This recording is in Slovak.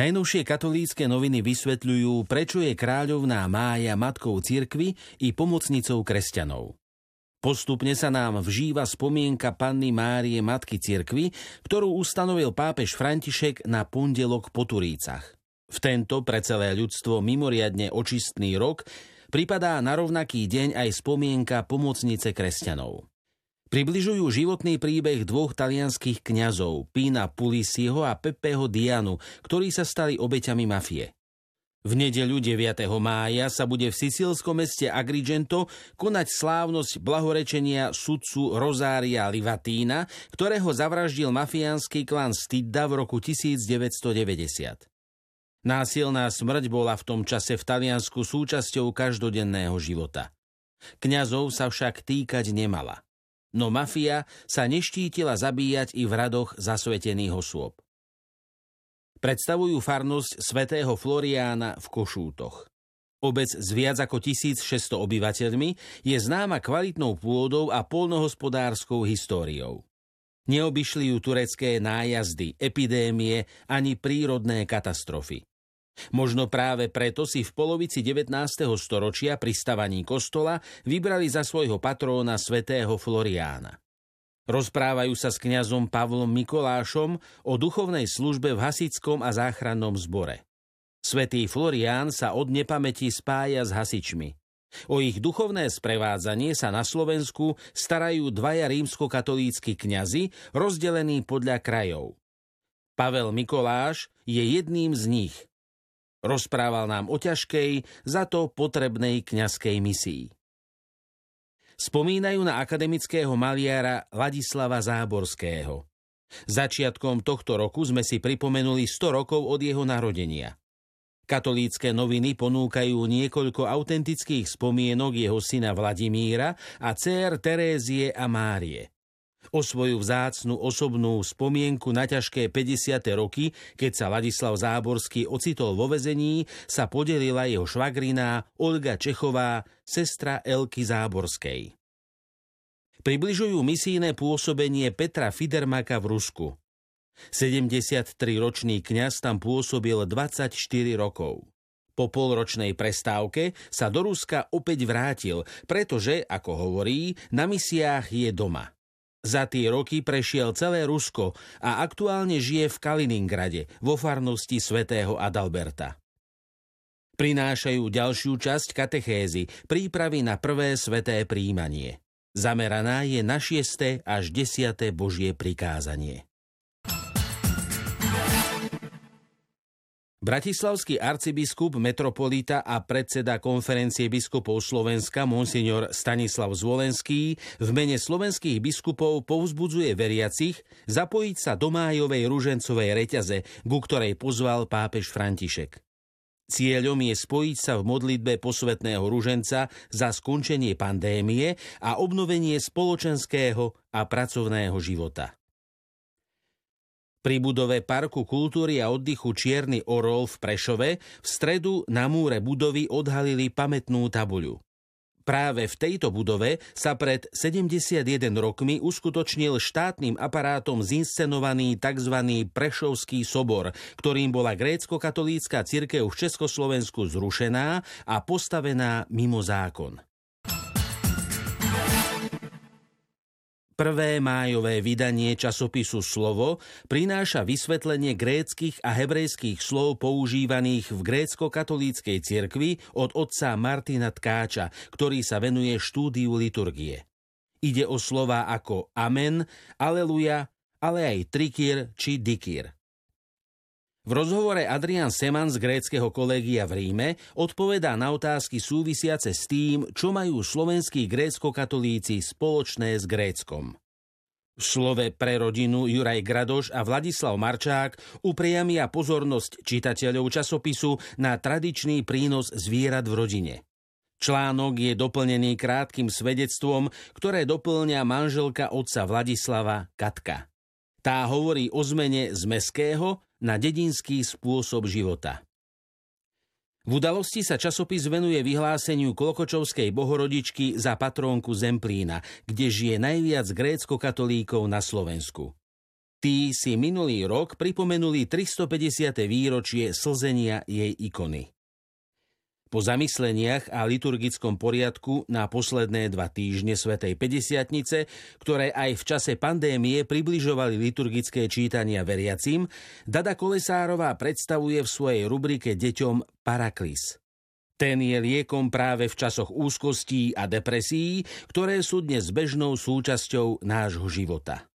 Najnovšie katolícke noviny vysvetľujú, prečo je kráľovná Mája matkou cirkvy i pomocnicou kresťanov. Postupne sa nám vžíva spomienka panny Márie Matky cirkvy, ktorú ustanovil pápež František na pondelok po Turícach. V tento pre celé ľudstvo mimoriadne očistný rok pripadá na rovnaký deň aj spomienka pomocnice kresťanov. Približujú životný príbeh dvoch talianských kňazov, Pína Pulisiho a Pepeho Dianu, ktorí sa stali obeťami mafie. V nedeľu 9. mája sa bude v sicílskom meste Agrigento konať slávnosť blahorečenia sudcu Rozária Livatína, ktorého zavraždil mafiánsky klan Stidda v roku 1990. Násilná smrť bola v tom čase v Taliansku súčasťou každodenného života. Kňazov sa však týkať nemala. No mafia sa neštítila zabíjať i v radoch zasvetených osôb predstavujú farnosť svätého Floriána v Košútoch. Obec s viac ako 1600 obyvateľmi je známa kvalitnou pôdou a polnohospodárskou históriou. Neobyšli ju turecké nájazdy, epidémie ani prírodné katastrofy. Možno práve preto si v polovici 19. storočia pri stavaní kostola vybrali za svojho patróna svätého Floriána. Rozprávajú sa s kňazom Pavlom Mikolášom o duchovnej službe v hasickom a záchrannom zbore. Svetý Florián sa od nepamäti spája s hasičmi. O ich duchovné sprevádzanie sa na Slovensku starajú dvaja rímskokatolícky kňazi, rozdelení podľa krajov. Pavel Mikoláš je jedným z nich. Rozprával nám o ťažkej, za to potrebnej kňazskej misii spomínajú na akademického maliara Ladislava Záborského. Začiatkom tohto roku sme si pripomenuli 100 rokov od jeho narodenia. Katolícke noviny ponúkajú niekoľko autentických spomienok jeho syna Vladimíra a dcer Terézie a Márie. O svoju vzácnu osobnú spomienku na ťažké 50. roky, keď sa Ladislav Záborský ocitol vo vezení, sa podelila jeho švagriná Olga Čechová, sestra Elky Záborskej. Približujú misijné pôsobenie Petra Fidermaka v Rusku. 73-ročný kňaz tam pôsobil 24 rokov. Po polročnej prestávke sa do Ruska opäť vrátil, pretože, ako hovorí, na misiách je doma. Za tie roky prešiel celé Rusko a aktuálne žije v Kaliningrade, vo farnosti svätého Adalberta. Prinášajú ďalšiu časť katechézy, prípravy na prvé sveté príjmanie. Zameraná je na šiesté až desiate Božie prikázanie. Bratislavský arcibiskup, metropolita a predseda konferencie biskupov Slovenska monsignor Stanislav Zvolenský v mene slovenských biskupov povzbudzuje veriacich zapojiť sa do májovej ružencovej reťaze, ku ktorej pozval pápež František. Cieľom je spojiť sa v modlitbe posvetného ruženca za skončenie pandémie a obnovenie spoločenského a pracovného života. Pri budove Parku kultúry a oddychu Čierny Orol v Prešove v stredu na múre budovy odhalili pamätnú tabuľu. Práve v tejto budove sa pred 71 rokmi uskutočnil štátnym aparátom zinscenovaný tzv. Prešovský sobor, ktorým bola grécko-katolícka cirkev v Československu zrušená a postavená mimo zákon. Prvé májové vydanie časopisu Slovo prináša vysvetlenie gréckých a hebrejských slov používaných v grécko-katolíckej cirkvi od otca Martina Tkáča, ktorý sa venuje štúdiu liturgie. Ide o slova ako amen, aleluja, ale aj trikír či dikír. V rozhovore Adrian Seman z gréckého kolégia v Ríme odpovedá na otázky súvisiace s tým, čo majú slovenskí grécko-katolíci spoločné s Gréckom. V slove pre rodinu Juraj Gradoš a Vladislav Marčák upriamia pozornosť čitateľov časopisu na tradičný prínos zvierat v rodine. Článok je doplnený krátkým svedectvom, ktoré doplňa manželka otca Vladislava Katka. Tá hovorí o zmene z meského na dedinský spôsob života. V udalosti sa časopis venuje vyhláseniu Klokočovskej bohorodičky za patrónku Zemplína, kde žije najviac grécko-katolíkov na Slovensku. Tí si minulý rok pripomenuli 350. výročie slzenia jej ikony. Po zamysleniach a liturgickom poriadku na posledné dva týždne Svetej 50 ktoré aj v čase pandémie približovali liturgické čítania veriacim, Dada Kolesárová predstavuje v svojej rubrike deťom Paraklis. Ten je liekom práve v časoch úzkostí a depresí, ktoré sú dnes bežnou súčasťou nášho života.